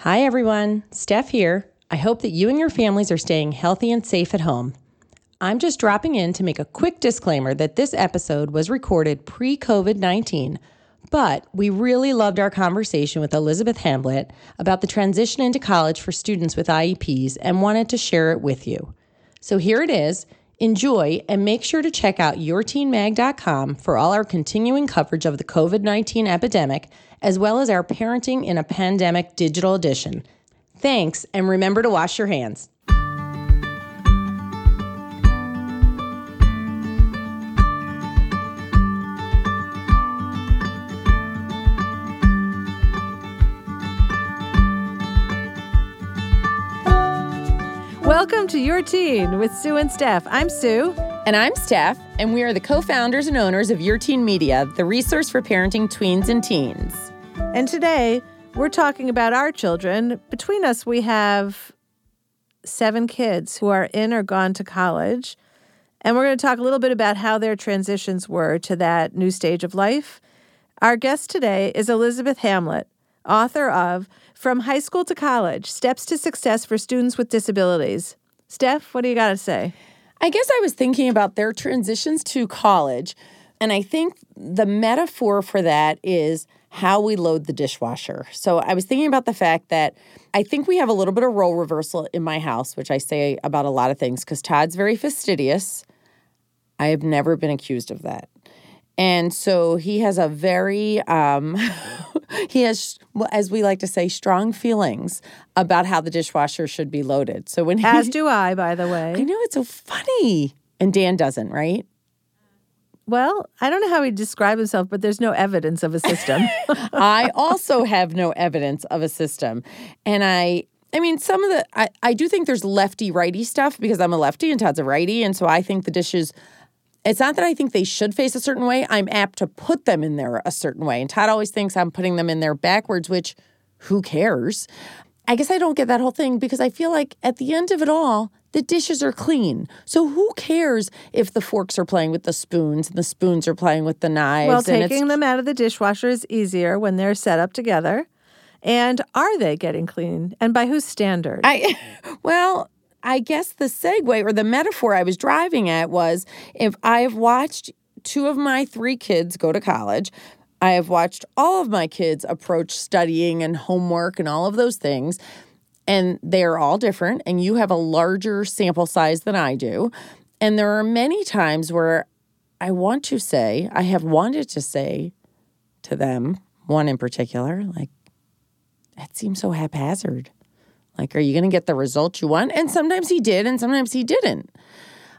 Hi, everyone. Steph here. I hope that you and your families are staying healthy and safe at home. I'm just dropping in to make a quick disclaimer that this episode was recorded pre COVID 19, but we really loved our conversation with Elizabeth Hamblet about the transition into college for students with IEPs and wanted to share it with you. So here it is. Enjoy and make sure to check out yourteenmag.com for all our continuing coverage of the COVID 19 epidemic, as well as our Parenting in a Pandemic digital edition. Thanks, and remember to wash your hands. Welcome to Your Teen with Sue and Steph. I'm Sue. And I'm Steph, and we are the co founders and owners of Your Teen Media, the resource for parenting tweens and teens. And today we're talking about our children. Between us, we have seven kids who are in or gone to college. And we're going to talk a little bit about how their transitions were to that new stage of life. Our guest today is Elizabeth Hamblet, author of From High School to College Steps to Success for Students with Disabilities. Steph, what do you got to say? I guess I was thinking about their transitions to college. And I think the metaphor for that is how we load the dishwasher. So I was thinking about the fact that I think we have a little bit of role reversal in my house, which I say about a lot of things because Todd's very fastidious. I have never been accused of that. And so he has a very, um, he has, as we like to say, strong feelings about how the dishwasher should be loaded. So when he, As do I, by the way. I know it's so funny, and Dan doesn't, right? Well, I don't know how he described himself, but there's no evidence of a system. I also have no evidence of a system. And I I mean, some of the I, I do think there's lefty righty stuff because I'm a lefty and Todd's a righty. And so I think the dishes it's not that I think they should face a certain way. I'm apt to put them in there a certain way. And Todd always thinks I'm putting them in there backwards, which who cares? I guess I don't get that whole thing because I feel like at the end of it all, the dishes are clean. So who cares if the forks are playing with the spoons and the spoons are playing with the knives? well, and it's- taking them out of the dishwasher is easier when they're set up together. And are they getting clean? And by whose standard? I well, I guess the segue or the metaphor I was driving at was if I have watched two of my three kids go to college, I have watched all of my kids approach studying and homework and all of those things. And they're all different, and you have a larger sample size than I do. And there are many times where I want to say, I have wanted to say to them, one in particular, like, that seems so haphazard. Like, are you going to get the result you want? And sometimes he did, and sometimes he didn't.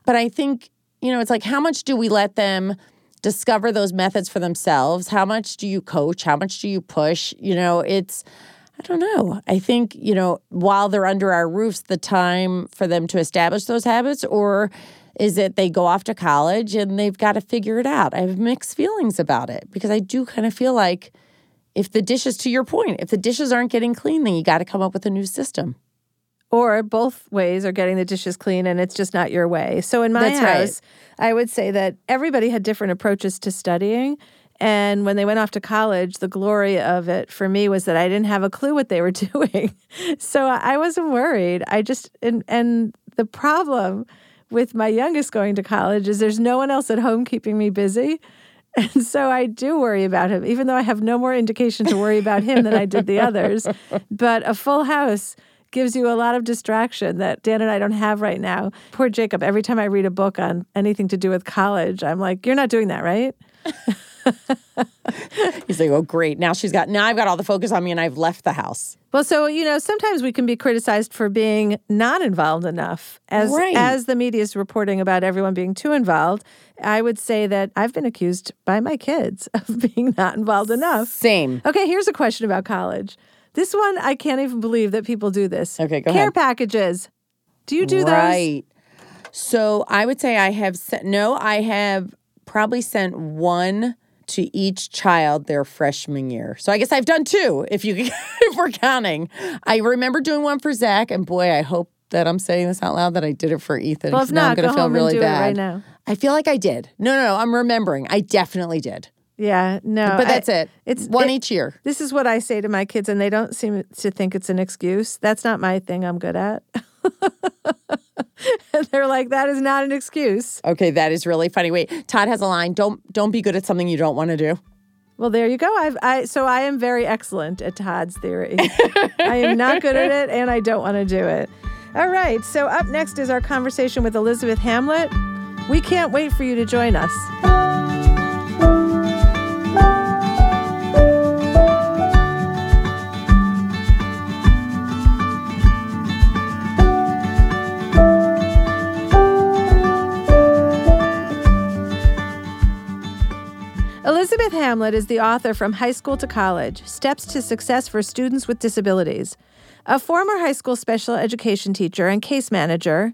But I think, you know, it's like, how much do we let them discover those methods for themselves? How much do you coach? How much do you push? You know, it's, I don't know. I think, you know, while they're under our roofs, the time for them to establish those habits, or is it they go off to college and they've got to figure it out? I have mixed feelings about it because I do kind of feel like, if the dishes, to your point, if the dishes aren't getting clean, then you got to come up with a new system. or both ways are getting the dishes clean and it's just not your way. So in my That's right. house, I would say that everybody had different approaches to studying. And when they went off to college, the glory of it for me was that I didn't have a clue what they were doing. so I wasn't worried. I just, and, and the problem with my youngest going to college is there's no one else at home keeping me busy. And so I do worry about him, even though I have no more indication to worry about him than I did the others. But a full house gives you a lot of distraction that Dan and I don't have right now. Poor Jacob, every time I read a book on anything to do with college, I'm like, you're not doing that, right? He's like, oh, great. Now she's got, now I've got all the focus on me and I've left the house. Well, so you know, sometimes we can be criticized for being not involved enough, as Right. as the media is reporting about everyone being too involved. I would say that I've been accused by my kids of being not involved enough. Same. Okay, here's a question about college. This one, I can't even believe that people do this. Okay, go Care ahead. packages. Do you do those? Right. So I would say I have sent, no, I have probably sent one to each child their freshman year. So I guess I've done two if you if we're counting. I remember doing one for Zach, and boy, I hope that I'm saying this out loud that I did it for Ethan. Well, if now not, I'm gonna go feel really bad. right now. I feel like I did. No, no, no. I'm remembering. I definitely did. Yeah, no. But that's I- it. It's one it- each year. This is what I say to my kids, and they don't seem to think it's an excuse. That's not my thing I'm good at. and they're like, that is not an excuse. Okay, that is really funny. Wait, Todd has a line. Don't don't be good at something you don't want to do. Well, there you go. I've, I so I am very excellent at Todd's theory. I am not good at it, and I don't want to do it. All right. So up next is our conversation with Elizabeth Hamblet. We can't wait for you to join us. Elizabeth Hamblet is the author from High School to College Steps to Success for Students with Disabilities. A former high school special education teacher and case manager,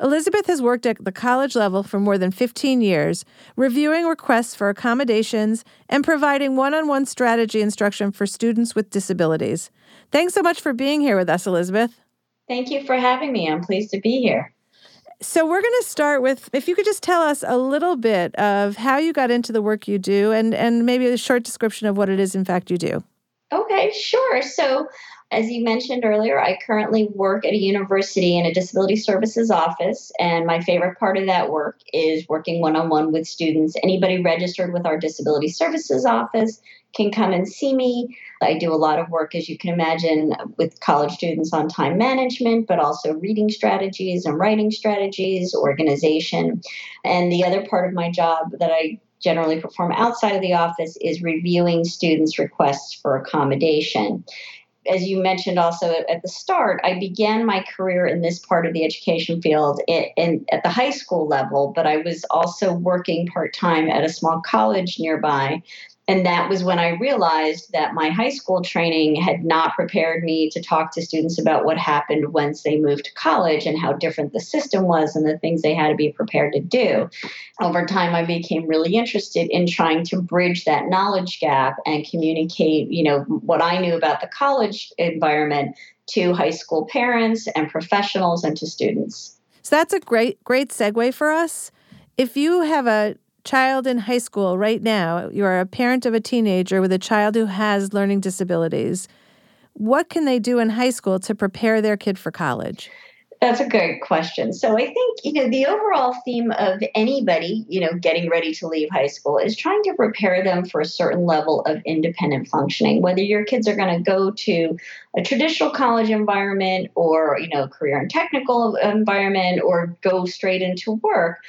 Elizabeth has worked at the college level for more than 15 years, reviewing requests for accommodations and providing one on one strategy instruction for students with disabilities. Thanks so much for being here with us, Elizabeth. Thank you for having me. I'm pleased to be here. So, we're going to start with if you could just tell us a little bit of how you got into the work you do and, and maybe a short description of what it is, in fact, you do. Okay, sure. So, as you mentioned earlier, I currently work at a university in a disability services office, and my favorite part of that work is working one on one with students. Anybody registered with our disability services office can come and see me. I do a lot of work, as you can imagine, with college students on time management, but also reading strategies and writing strategies, organization. And the other part of my job that I generally perform outside of the office is reviewing students' requests for accommodation as you mentioned also at, the start, I began my career in this part of the education field in, in, at the high school level, but I was also working part time at a small college nearby. And that was when I realized that my high school training had not prepared me to talk to students about what happened once they moved to college and how different the system was and the things they had to be prepared to do. Over time, I became really interested in trying to bridge that knowledge gap and communicate, you know, what I knew about the college environment to high school parents and professionals and to students. So that's a great, great segue for us. If you have a child in high school right now, you are a parent of a teenager with a child who has learning disabilities, what can they do in high school to prepare their kid for college? That's a good question. So I think, you know, the overall theme of anybody, you know, getting ready to leave high school is trying to prepare them for a certain level of independent functioning. Whether your kids are going to go to a traditional college environment or, you know, career and technical environment or go straight into work,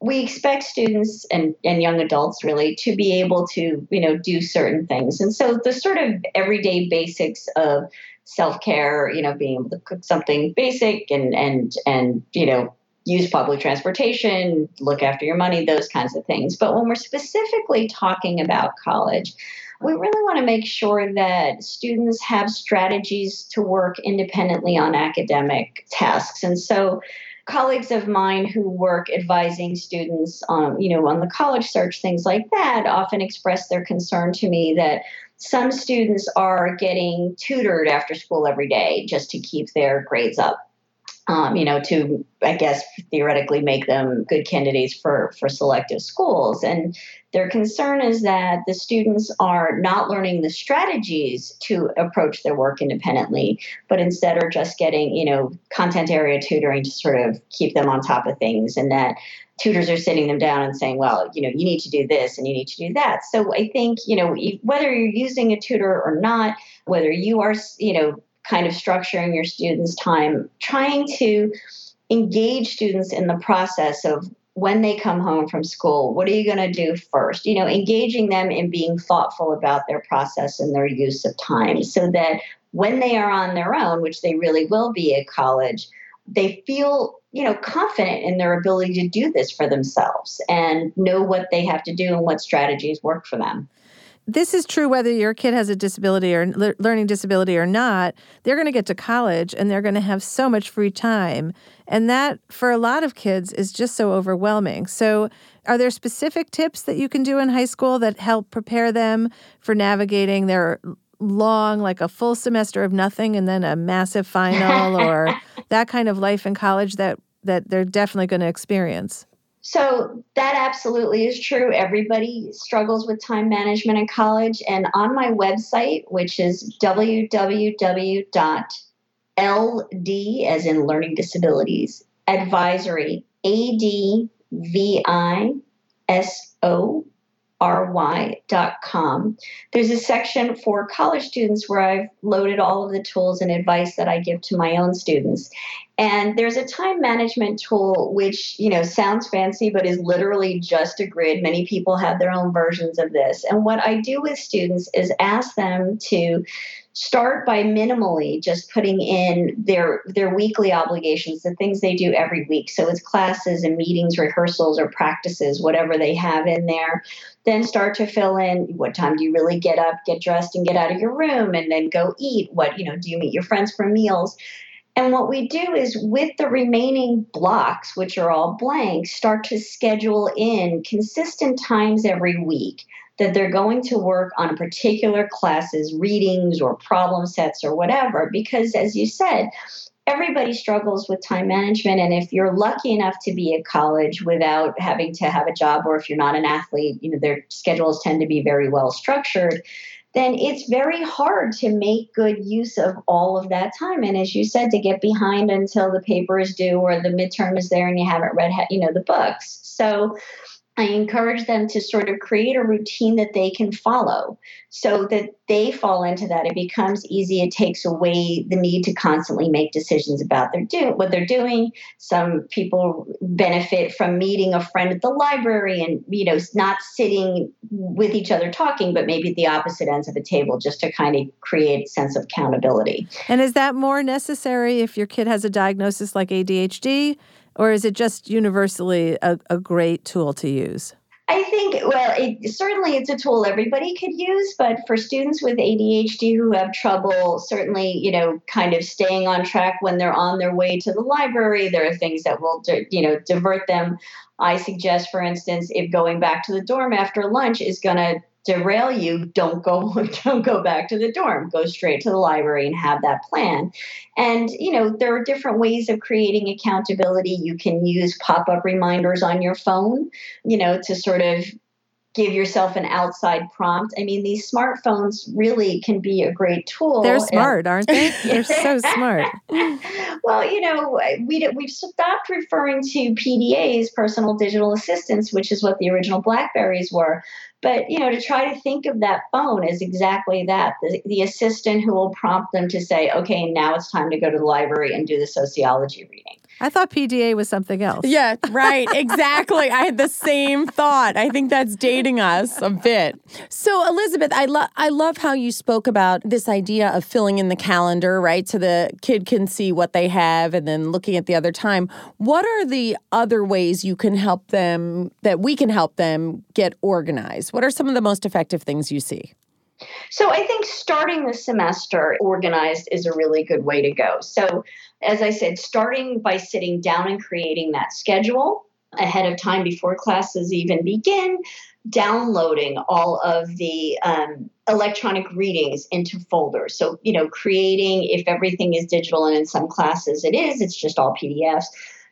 we expect students and, and young adults really to be able to you know do certain things. And so the sort of everyday basics of self-care you know being able to cook something basic and and and you know use public transportation look after your money those kinds of things. But when we're specifically talking about college we really want to make sure that students have strategies to work independently on academic tasks. And so colleagues of mine who work advising students um, you know on the college search things like that often express their concern to me that some students are getting tutored after school every day just to keep their grades up um, you know, to I guess theoretically make them good candidates for for selective schools. And their concern is that the students are not learning the strategies to approach their work independently, but instead are just getting you know content area tutoring to sort of keep them on top of things, and that tutors are sitting them down and saying, well, you know, you need to do this and you need to do that. So I think, you know, whether you're using a tutor or not, whether you are, you know, kind of structuring your students' time, trying to engage students in the process of when they come home from school, what are you going to do first? You know, engaging them in being thoughtful about their process and their use of time so that when they are on their own, which they really will be at college, they feel you know confident in their ability to do this for themselves and know what they have to do and what strategies work for them this is true whether your kid has a disability or le- learning disability or not. They're going to get to college and they're going to have so much free time. And that, for a lot of kids, is just so overwhelming. So, are there specific tips that you can do in high school that help prepare them for navigating their long, like a full semester of nothing and then a massive final or that kind of life in college that, that they're definitely going to experience? So that absolutely is true. Everybody struggles with time management in college. And on my website, which is www.ld, as in learning disabilities, advisory, A D V I S O ry.com. There's a section for college students where I've loaded all of the tools and advice that I give to my own students. And there's a time management tool which, you know, sounds fancy but is literally just a grid. Many people have their own versions of this. And what I do with students is ask them to start by minimally just putting in their their weekly obligations the things they do every week. So it's classes and meetings rehearsals or practices whatever they have in there then start to fill in what time do you really get up get dressed and get out of your room and then go eat what you know do you meet your friends for meals? And what we do is with the remaining blocks which are all blank start to schedule in consistent times every week that they're going to work on particular classes, readings, or problem sets, or whatever. Because, as you said, everybody struggles with time management. And if you're lucky enough to be at college without having to have a job, or if you're not an athlete, you know, their schedules tend to be very well structured. Then it's very hard to make good use of all of that time. And as you said, to get behind until the paper is due or the midterm is there and you haven't read, you know, the books. So I encourage them to sort of create a routine that they can follow so that they fall into that. It becomes easy. It takes away the need to constantly make decisions about their do what they're doing. Some people benefit from meeting a friend at the library and, you know, not sitting with each other talking, but maybe at the opposite ends of the table just to kind of create a sense of accountability. And is that more necessary if your kid has a diagnosis like ADHD? Or is it just universally a, a great tool to use? I think, well, it, certainly it's a tool everybody could use, but for students with ADHD who have trouble, certainly, you know, kind of staying on track when they're on their way to the library, there are things that will, you know, divert them. I suggest, for instance, if going back to the dorm after lunch is going to derail you, don't go don't go back to the dorm. Go straight to the library and have that plan. And you know, there are different ways of creating accountability. You can use pop-up reminders on your phone, you know, to sort of give yourself an outside prompt. I mean, these smartphones really can be a great tool. They're smart, aren't they? They're so smart. well, you know, we we've stopped referring to PDAs, personal digital assistants, which is what the original Blackberries were. But you know, to try to think of that phone as exactly that, the, the assistant who will prompt them to say, "Okay, now it's time to go to the library and do the sociology reading." I thought PDA was something else. Yeah, right. Exactly. I had the same thought. I think that's dating us a bit. So, Elizabeth, I love I love how you spoke about this idea of filling in the calendar, right? So the kid can see what they have and then looking at the other time. What are the other ways you can help them that we can help them get organized? What are some of the most effective things you see? So I think starting the semester organized is a really good way to go. So as I said, starting by sitting down and creating that schedule ahead of time before classes even begin, downloading all of the um, electronic readings into folders. So, you know, creating, if everything is digital and in some classes it is, it's just all PDFs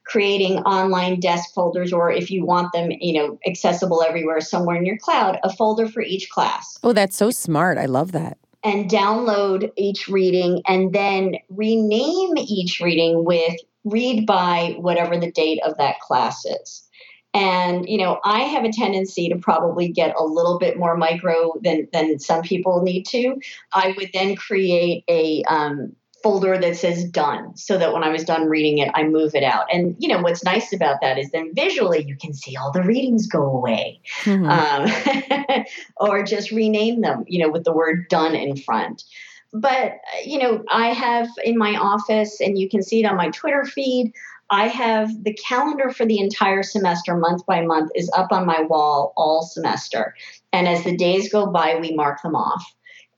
creating online desk folders or if you want them you know accessible everywhere somewhere in your cloud a folder for each class. Oh that's so smart. I love that and download each reading and then rename each reading with read by whatever the date of that class is. And you know i have a tendency to probably get a little bit more micro than than some people need to. I would then create a um, folder that says done so that when I was done reading it, I move it out. And, you know, what's nice about that is then visually you can see all the readings go away mm-hmm. um, or just rename them, you know, with the word done in front. But, you know, I have in my office, and you can see it on my Twitter feed, I have the calendar for the entire semester, month by month, is up on my wall all semester. And as the days go by, we mark them off.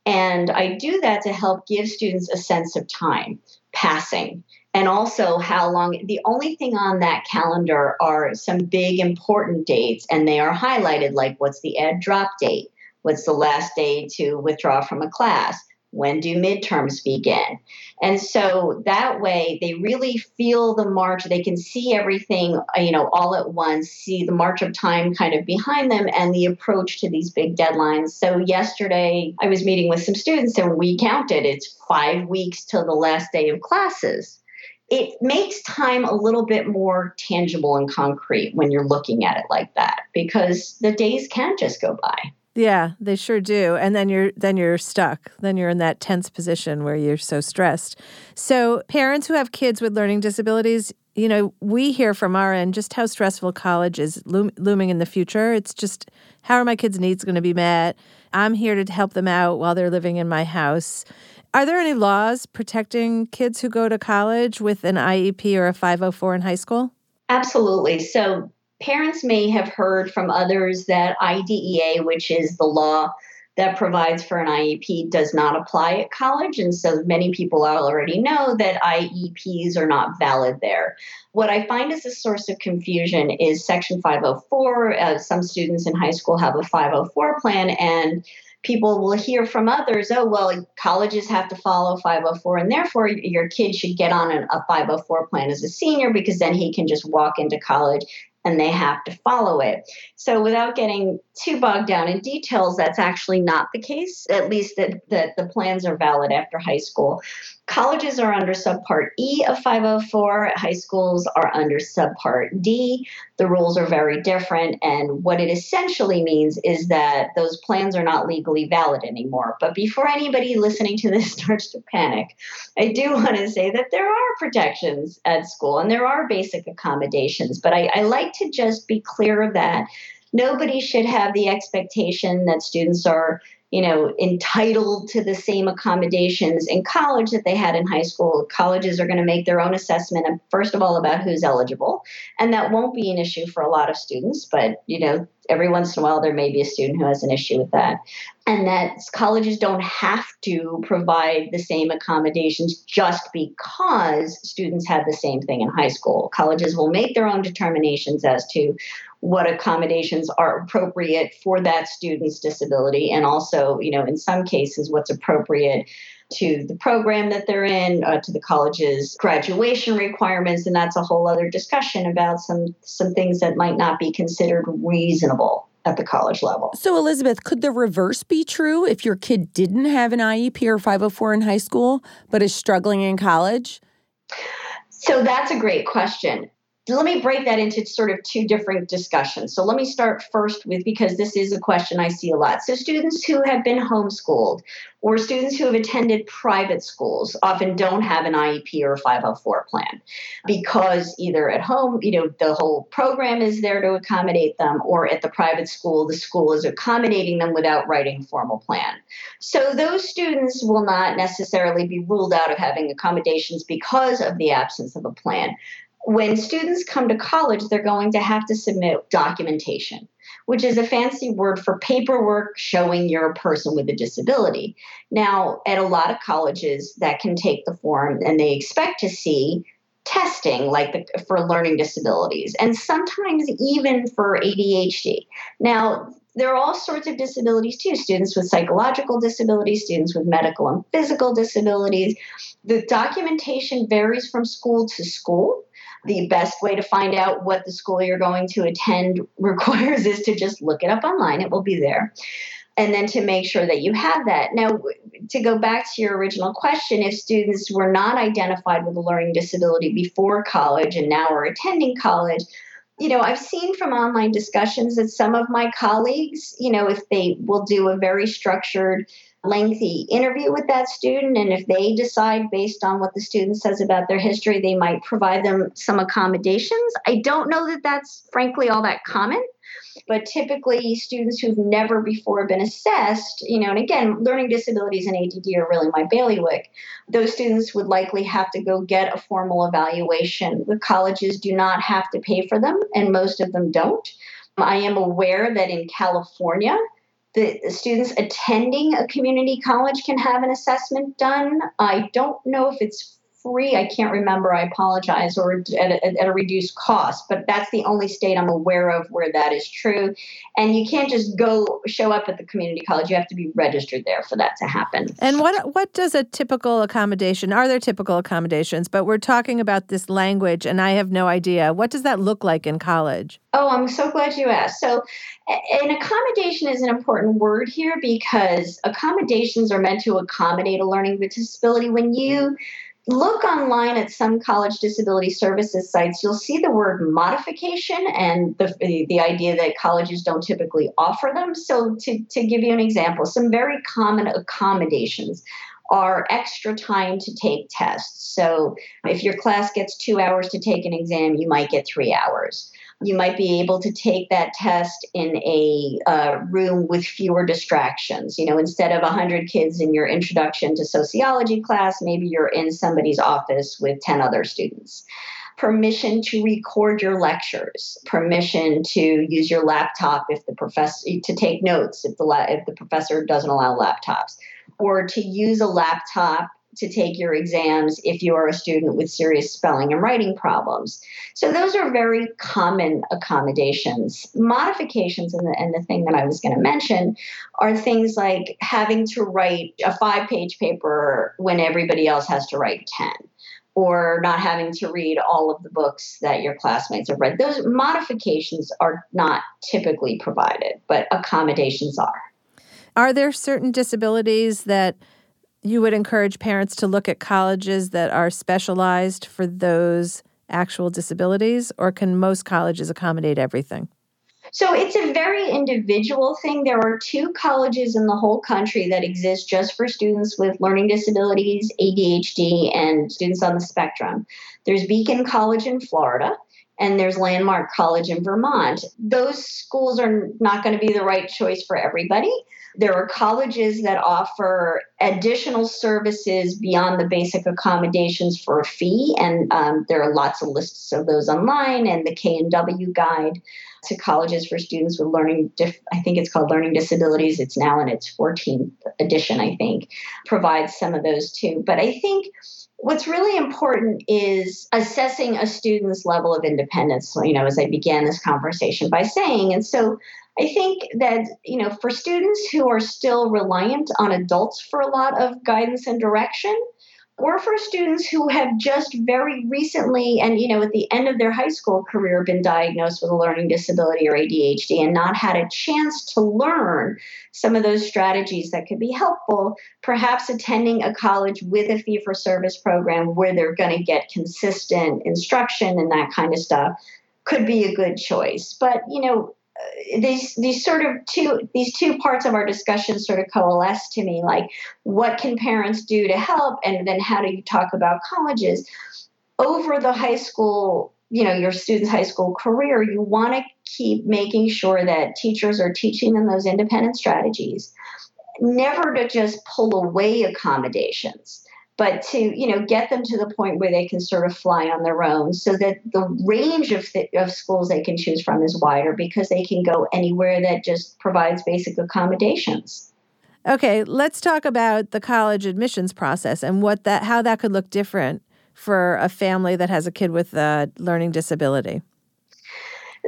And I do that to help give students a sense of time passing and also how long. The only thing on that calendar are some big important dates, and they are highlighted like what's the ed drop date, what's the last day to withdraw from a class, when do midterms begin? And so that way they really feel the march. They can see everything, uh, you know, all at once, see the march of time kind of behind them and the approach to these big deadlines. So yesterday I was meeting with some students and we counted it's five weeks till the last day of classes it makes time a little bit more tangible and concrete when you're looking at it like that because the days can just go by. Yeah, they sure do. And then you're then you're stuck. Then you're in that tense position where you're so stressed. So, parents who have kids with learning disabilities, you know, we hear from our end just how stressful college is loom- looming in the future. It's just how are my kids' needs going to be met? I'm here to help them out while they're living in my house. Are there any laws protecting kids who go to college with an IEP or a 504 in high school? Absolutely. So, parents may have heard from others that IDEA, which is the law that provides for an IEP, does not apply at college. And so many people already know that IEPs are not valid there. What I find is a source of confusion is Section 504. Uh, some students in high school have a 504 plan, and people will hear from others, oh, well, colleges have to follow 504, and therefore your kid should get on a 504 plan as a senior because then he can just walk into college and they have to follow it. So, without getting too bogged down in details, that's actually not the case, at least that, that the plans are valid after high school. Colleges are under subpart E of 504, high schools are under subpart D. The rules are very different, and what it essentially means is that those plans are not legally valid anymore. But before anybody listening to this starts to panic, I do want to say that there are protections at school and there are basic accommodations, but I, I like to just be clear of that nobody should have the expectation that students are you know, entitled to the same accommodations in college that they had in high school. Colleges are going to make their own assessment, uh, first of all, about who's eligible. And that won't be an issue for a lot of students, but, you know, every once in a while there may be a student who has an issue with that. And that colleges don't have to provide the same accommodations just because students had the same thing in high school. Colleges will make their own determinations as to what accommodations are appropriate for that student's disability and also you know in some cases what's appropriate to the program that they're in uh, to the college's graduation requirements and that's a whole other discussion about some some things that might not be considered reasonable at the college level. So, Elizabeth, could the reverse be true if your kid didn't have an IEP or 504 in high school, but is struggling in college? So, that's a great question let me break that into sort of two different discussions. So let me start first with because this is a question I see a lot. So students who have been homeschooled or students who have attended private schools often don't have an IEP or a 504 plan because either at home, you know, the whole program is there to accommodate them or at the private school, the school is accommodating them without writing a formal plan. So those students will not necessarily be ruled out of having accommodations because of the absence of a plan when students come to college, they're going to have to submit documentation, which is a fancy word for paperwork showing you're a person with a disability. Now, at a lot of colleges, that can take the form and they expect to see testing like the, for learning disabilities and sometimes even for ADHD. Now, there are all sorts of disabilities too students with psychological disabilities, students with medical and physical disabilities. The documentation varies from school to school the best way to find out what the school you're going to attend requires is to just look it up online. It will be there. And then to make sure that you have that. Now, to go back to your original question, if students were not identified with a learning disability before college and now are attending college, you know, I've seen from online discussions that some of my colleagues, you know, if they will do a very structured lengthy interview with that student. And if they decide, based on what the student says about their history, they might provide them some accommodations. I don't know that that's frankly all that common. But typically, students who've never before been assessed, you know, and again, learning disabilities and ADD are really my bailiwick. Those students would likely have to go get a formal evaluation. The colleges do not have to pay for them, and most of them don't. I am aware that in California, the students attending a community college can have an assessment done. I don't know if it's free. I can't remember. I apologize, or at a, at a reduced cost. But that's the only state I'm aware of where that is true. And you can't just go show up at the community college. You have to be registered there for that to happen. And what what does a typical accommodation? Are there typical accommodations? But we're talking about this language, and I have no idea. What does that look like in college? Oh, I'm so glad you asked. So, an accommodation is an important word here because accommodations are meant to accommodate a learning disability. When you look online at some college disability services sites, you'll see the word modification and the, the idea that colleges don't typically offer them. So, to, to give you an example, some very common accommodations are extra time to take tests. So, if your class gets two hours to take an exam, you might get three hours you might be able to take that test in a uh, room with fewer distractions. You know, instead of 100 kids in your introduction to sociology class, maybe you're in somebody's office with 10 other students. Permission to record your lectures, permission to use your laptop if the professor to take notes if the if the professor doesn't allow laptops, or to use a laptop to take your exams if you are a student with serious spelling and writing problems. So those are very common accommodations. Modifications, and the, and the thing that I was going to mention, are things like having to write a five page paper when everybody else has to write 10 or not having to read all of the books that your classmates have read. Those modifications are not typically provided, but accommodations are. Are there certain disabilities that you would encourage parents to look at colleges that are specialized for those actual disabilities, or can most colleges accommodate everything? So it's a very individual thing. There are two colleges in the whole country that exist just for students with learning disabilities, ADHD, and students on the spectrum. There's Beacon College in Florida, and there's Landmark College in Vermont. Those schools are not going to be the right choice for everybody. There are colleges that offer additional services beyond the basic accommodations for a fee, and um, there are lots of lists of those online. And the K and W guide to colleges for students with learning, dif- I think it's called Learning Disabilities. It's now in its 14th edition, I think, provides some of those too. But I think what's really important is assessing a student's level of independence you know as i began this conversation by saying. And so I think that, you know, for students who are still reliant on adults for a lot of guidance and direction, or for students who have just very recently and you know at the end of their high school career been diagnosed with a learning disability or ADHD and not had a chance to learn some of those strategies that could be helpful perhaps attending a college with a fee for service program where they're going to get consistent instruction and that kind of stuff could be a good choice. But you know Uh, these these sort of two these two parts of our discussion sort of coalesce to me like what can parents do to help? And then how do you talk about colleges? Over the high school you know your students high school career you want to keep making sure that teachers are teaching them those independent strategies. Never to just pull away accommodations but to you know get them to the point where they can sort of fly on their own so that the range of, th- of schools they can choose from is wider because they can go anywhere that just provides basic accommodations. Okay let's talk about the college admissions process and what that how that could look different for a family that has a kid with a learning disability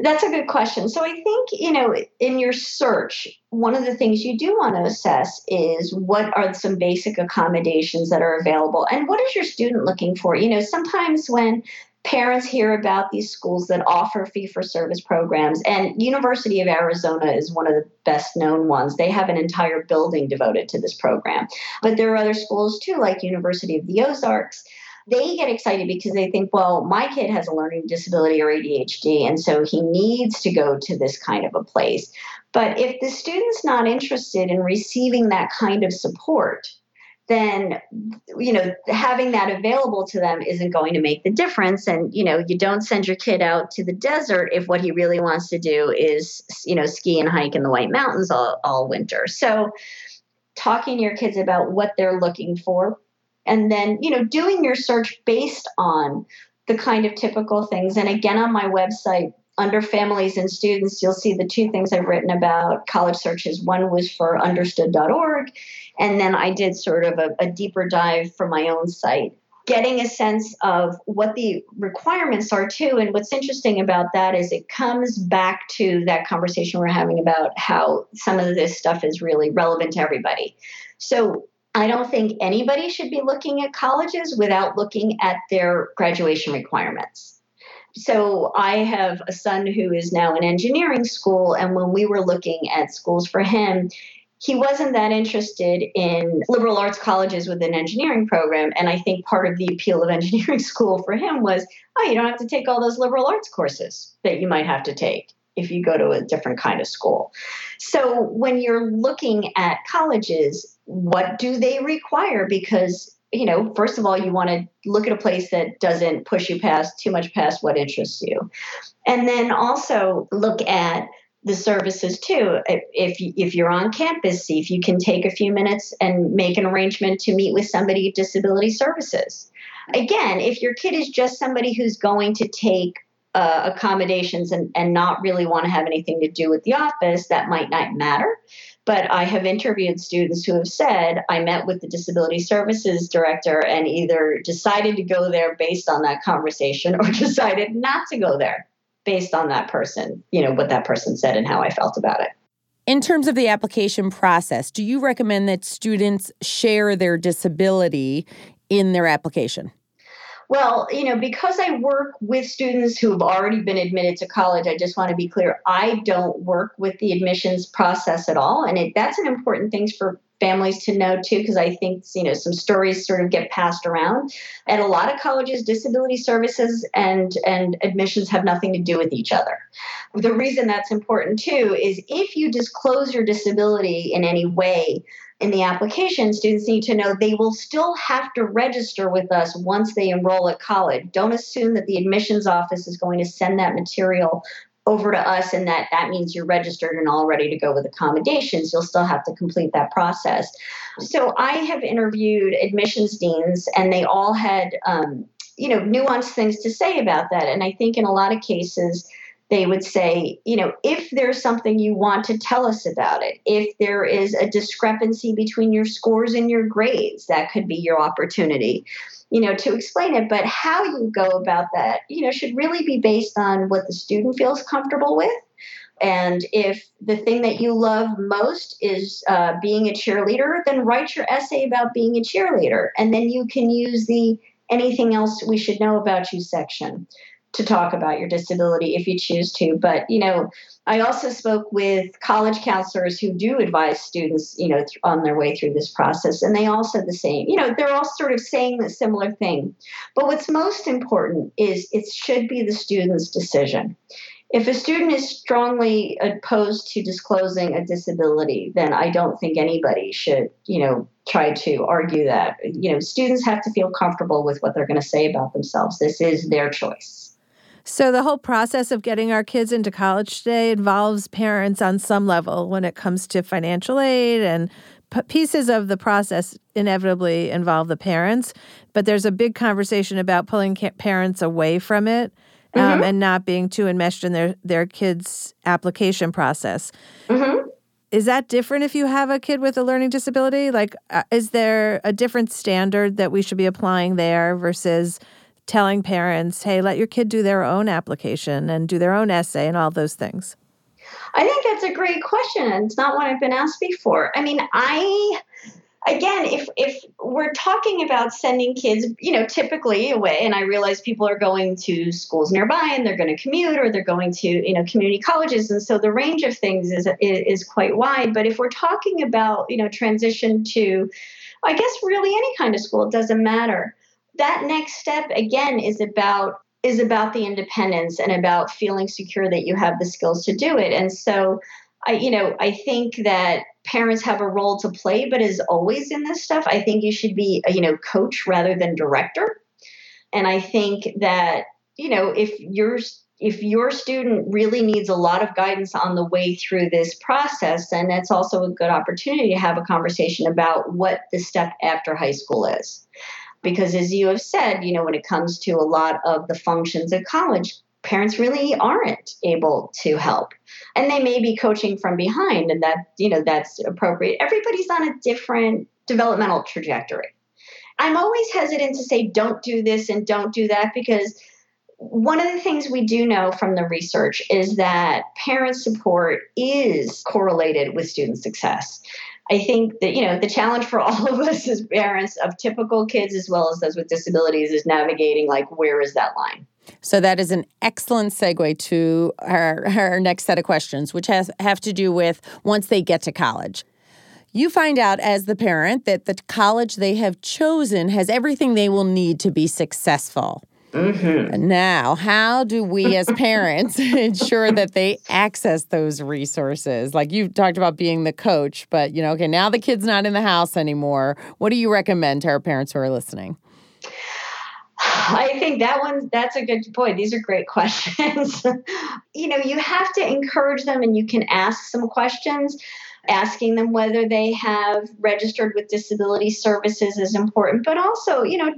that's a good question. So I think, you know, in your search, one of the things you do want to assess is what are some basic accommodations that are available and what is your student looking for? You know, sometimes when parents hear about these schools that offer fee for service programs and University of Arizona is one of the best known ones. They have an entire building devoted to this program. But there are other schools too like University of the Ozarks they get excited because they think, well, my kid has a learning disability or ADHD, and so he needs to go to this kind of a place. But if the student's not interested in receiving that kind of support, then you know having that available to them isn't going to make the difference and you know you don't send your kid out to the desert if what he really wants to do is you know ski and hike in the white mountains all, all winter so talking to your kids about what they're looking for and then you know doing your search based on the kind of typical things and again on my website under families and students you'll see the two things i've written about college searches one was for understood.org and then i did sort of a, a deeper dive from my own site getting a sense of what the requirements are too. And what's interesting about that is it comes back to that conversation we're having about how some of this stuff is really relevant to everybody. So I don't think anybody should be looking at colleges without looking at their graduation requirements. So I have a son who is now in engineering school, and when we were looking at schools for him, he wasn't that interested in liberal arts colleges with an engineering program. And I think part of the appeal of engineering school for him was, oh, you don't have to take all those liberal arts courses that you might have to take if you go to a different kind of school. So when you're looking at colleges, what do they require? Because you know, first of all, you want to look at a place that doesn't push you past too much past what interests you. And then also look at the services too. If if you're on campus, see if you can take a few minutes and make an arrangement to meet with somebody at Disability Services. Again, if your kid is just somebody who's going to take uh, accommodations and, and not really want to have anything to do with the office, that might not matter. But I have interviewed students who have said, I met with the disability services director and either decided to go there based on that conversation or decided not to go there based on that person, you know, what that person said and how I felt about it. In terms of the application process, do you recommend that students share their disability in their application? Well, you know, because I work with students who have already been admitted to college, I just want to be clear I don't work with the admissions process at all. And it, that's an important thing for families to know too because i think you know some stories sort of get passed around at a lot of colleges disability services and and admissions have nothing to do with each other the reason that's important too is if you disclose your disability in any way in the application, students need to know they will still have to register with us once they enroll at college. Don't assume that the admissions office is going to send that material over to us and that that means you're registered and all ready to go with accommodations. You'll still have to complete that process. So i have interviewed admissions deans and they all had um, you know nuanced things to say about that. And i think in a lot of cases they would say, you know, if there's something you want to tell us about it, if there is a discrepancy between your scores and your grades, that could be your opportunity you know, to explain it. But how you go about that, you know, should really be based on what the student feels comfortable with. And if the thing that you love most is uh, being a cheerleader, then write your essay about being a cheerleader. And then you can use the anything else we should know about you section to talk about your disability if you choose to. But, you know, I also spoke with college counselors who do advise students, you know, on their way through this process, and they all said the same. You know, they're all sort of saying the similar thing. But what's most important is it should be the student's decision. If a student is strongly opposed to disclosing a disability, then I don't think anybody should, you know, try to argue that. You know, students have to feel comfortable with what they're going to say about themselves. This is their choice. So, the whole process of getting our kids into college today involves parents on some level when it comes to financial aid, and p- pieces of the process inevitably involve the parents. But there's a big conversation about pulling ca- parents away from it um, mm-hmm. and not being too enmeshed in their, their kids' application process. Mm-hmm. Is that different if you have a kid with a learning disability? Like, uh, is there a different standard that we should be applying there versus? Telling parents, hey, let your kid do their own application and do their own essay and all those things? I think that's a great question. It's not one I've been asked before. I mean, I again, if if we're talking about sending kids, you know, typically away, and I realize people are going to schools nearby and they're going to commute or they're going to, you know, community colleges, and so the range of things is is quite wide. But if we're talking about, you know, transition to, I guess really any kind of school, it doesn't matter that next step again is about is about the independence and about feeling secure that you have the skills to do it. And so I you know, I think that parents have a role to play, but as always in this stuff, I think you should be a, you know, coach rather than director. And I think that, you know, if you're if your student really needs a lot of guidance on the way through this process, then that's also a good opportunity to have a conversation about what the step after high school is. Because as you have said, you know, when it comes to a lot of the functions of college, parents really aren't able to help. And they may be coaching from behind, and that, you know, that's appropriate. Everybody's on a different developmental trajectory. I'm always hesitant to say don't do this and don't do that because one of the things we do know from the research is that parent support is correlated with student success. I think that, you know, the challenge for all of us as parents of typical kids as well as those with disabilities is navigating like where is that line? So that is an excellent segue to our, our next set of questions, which has have to do with once they get to college. You find out as the parent that the college they have chosen has everything they will need to be successful. Mm-hmm. Now, how do we as parents ensure that they access those resources? Like you talked about being the coach, but you know, okay, now the kid's not in the house anymore. What do you recommend to our parents who are listening? I think that one that's a good point. These are great questions. you know, you have to encourage them and you can ask some questions. Asking them whether they have registered with disability services is important, but also, you know,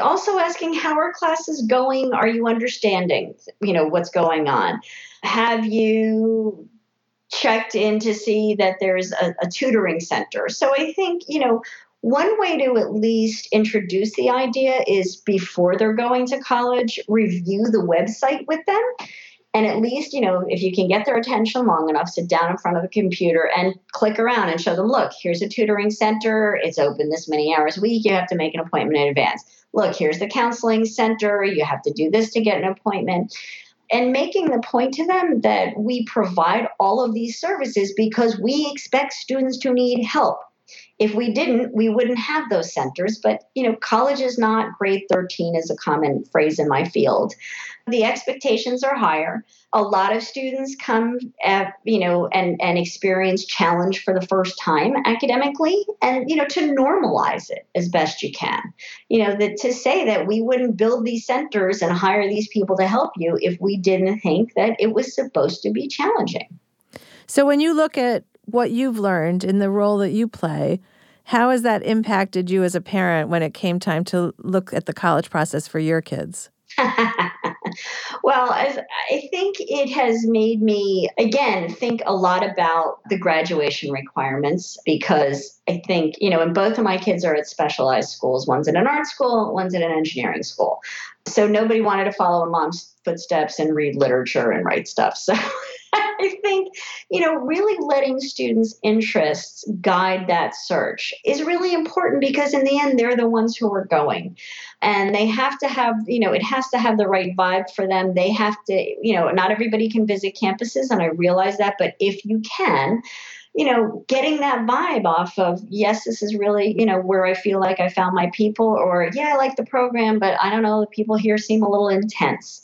also asking how are classes going? Are you understanding you know what's going on? Have you checked in to see that there's a, a, tutoring center? So i think you know one way to at least introduce the idea is before they're going to college review the website with them. And at least you know if you can get their attention long enough sit down in front of the computer and click around and show them look here's a tutoring center. It's open this many hours a week. You have to make an appointment in advance look, here's the counseling center. You have to do this to get an appointment. And making the point to them that we provide all of these services because we expect students to need help. If we didn't, we wouldn't have those centers. But, you know, college is not grade 13 is a common phrase in my field. The expectations are higher a lot of students come at, you know and and experience challenge for the first time academically and you know to normalize it as best you can you know that to say that we wouldn't build these centers and hire these people to help you if we didn't think that it was supposed to be challenging so when you look at what you've learned in the role that you play how has that impacted you as a parent when it came time to look at the college process for your kids well, as I think it has made me, again, think a lot about the graduation requirements because I think, you know, and both of my kids are at specialized schools. One's at an art school, one's at an engineering school. So nobody wanted to follow a mom's footsteps and read literature and write stuff. So I think, you know, really letting students' interests guide that search is really important because in the end, they're the ones who are going. And they have to have, you know, it has to have the right vibe for them. They have to, you know, not everybody can visit campuses, and I realize that, but if you can, you know, getting that vibe off of, yes, this is really, you know, where I feel like I found my people, or yeah, I like the program, but I don't know, the people here seem a little intense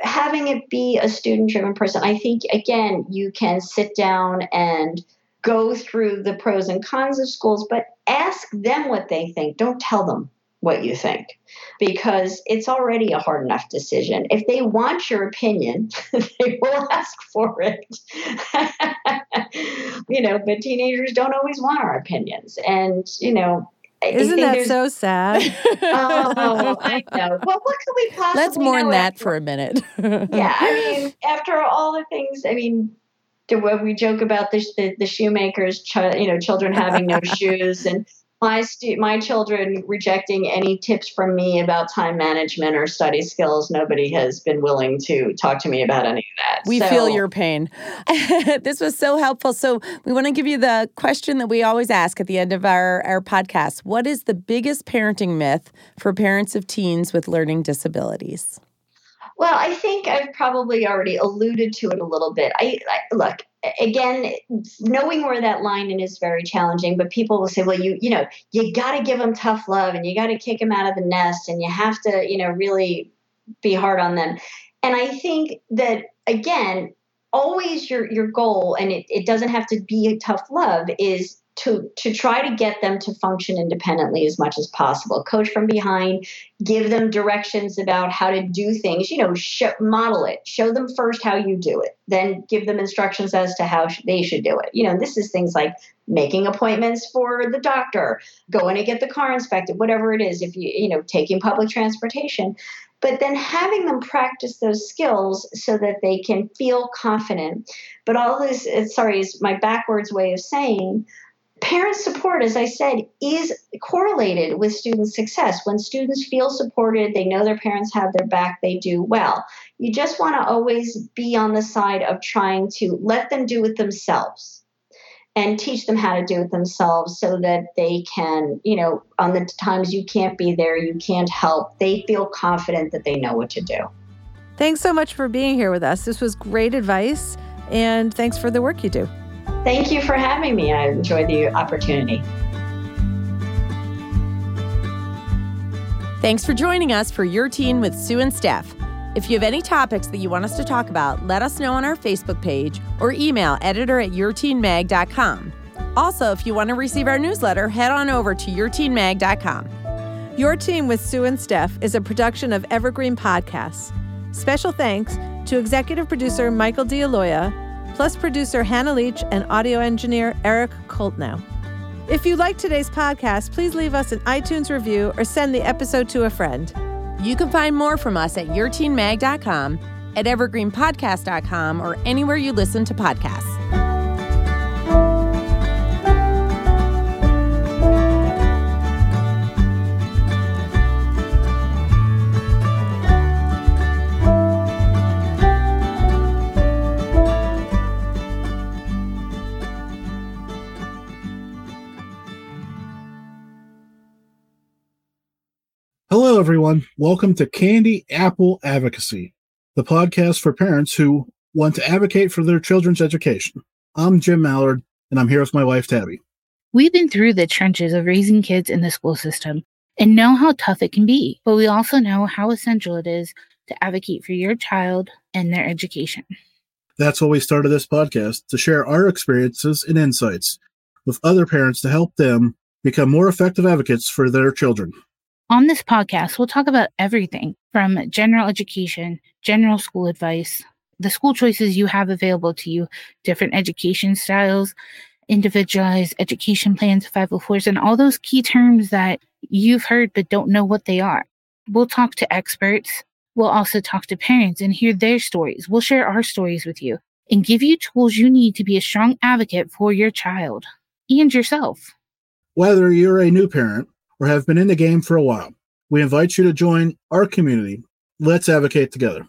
having it be a student driven person, I think, again, you can sit down and go through the pros and cons of schools, but ask them what they think. Don't tell them what you think because it's already a hard enough decision. If they want your opinion, they will ask for it. you know, but teenagers don't always want our opinions. And, you know, isn't that so sad? oh, I know. Well, what could we possibly? Let's mourn that for a minute. yeah, I mean, after all the things, I mean, when we joke about the the, the shoemakers, ch- you know, children having no shoes, and my stu- my children rejecting any tips from me about time management or study skills. Nobody has been willing to talk to me about any of that. We so. feel your pain. this was so helpful. So we want to give you the question that we always ask at the end of our, our podcast. What is the biggest parenting myth for parents of teens with learning disabilities? Well, I think I've probably already alluded to it a little bit. I, I look again, knowing where that line in is very challenging. But people will say, "Well, you you know, you got to give them tough love, and you got to kick them out of the nest, and you have to you know really be hard on them." And I think that again, always your your goal, and it, it doesn't have to be tough love, is to to try to get them to function independently as much as possible. Coach from behind give them directions about how to do things you know model it show them first how you do it then give them instructions as to how sh- they should do it. You know this is things like making appointments for the doctor going to get the car inspected whatever it is if you you know taking public transportation. But then having them practice those skills so that they can feel confident. But all this uh, sorry is my backwards way of saying parent support, as I said, is correlated with student success. When students feel supported, they know their parents have their back, they do well. You just want to always be on the side of trying to let them do it themselves and teach them how to do it themselves so that they can, you know, on the times you can't be there, you can't help, they feel confident that they know what to do. Thanks so much for being here with us. This was great advice, and thanks for the work you do. Thank you for having me. I enjoyed the opportunity. Thanks for joining us for Your Teen with Sue and Steph. If you have any topics that you want us to talk about, let us know on our Facebook page or email editor at yourteenmag.com. Also, if you want to receive our newsletter, head on over to yourteenmag.com. Your Teen with Sue and Steph is a production of Evergreen Podcasts. Special thanks to executive producer Michael DeAloia, plus producer Hannah Leach and audio engineer Eric Koltnow. If you like today's podcast, please leave us an iTunes review or send the episode to a friend. You can find more from us at yourteenmag.com, at evergreenpodcast.com, or anywhere you listen to podcasts. Hello, everyone. Welcome to Candy Apple Advocacy, the podcast for parents who want to advocate for their children's education. I'm Jim Mallard, and I'm here with my wife, Tabby. We've been through the trenches of raising kids in the school system and know how tough it can be, but we also know how essential it is to advocate for your child and their education. That's why we started this podcast to share our experiences and insights with other parents to help them become more effective advocates for their children. On this podcast, we'll talk about everything from general education, general school advice, the school choices you have available to you, different education styles, individualized education plans, 504s, and all those key terms that you've heard but don't know what they are. We'll talk to experts. We'll also talk to parents and hear their stories. We'll share our stories with you and give you tools you need to be a strong advocate for your child and yourself. Whether you're a new parent or have been in the game for a while, we invite you to join our community. Let's advocate together.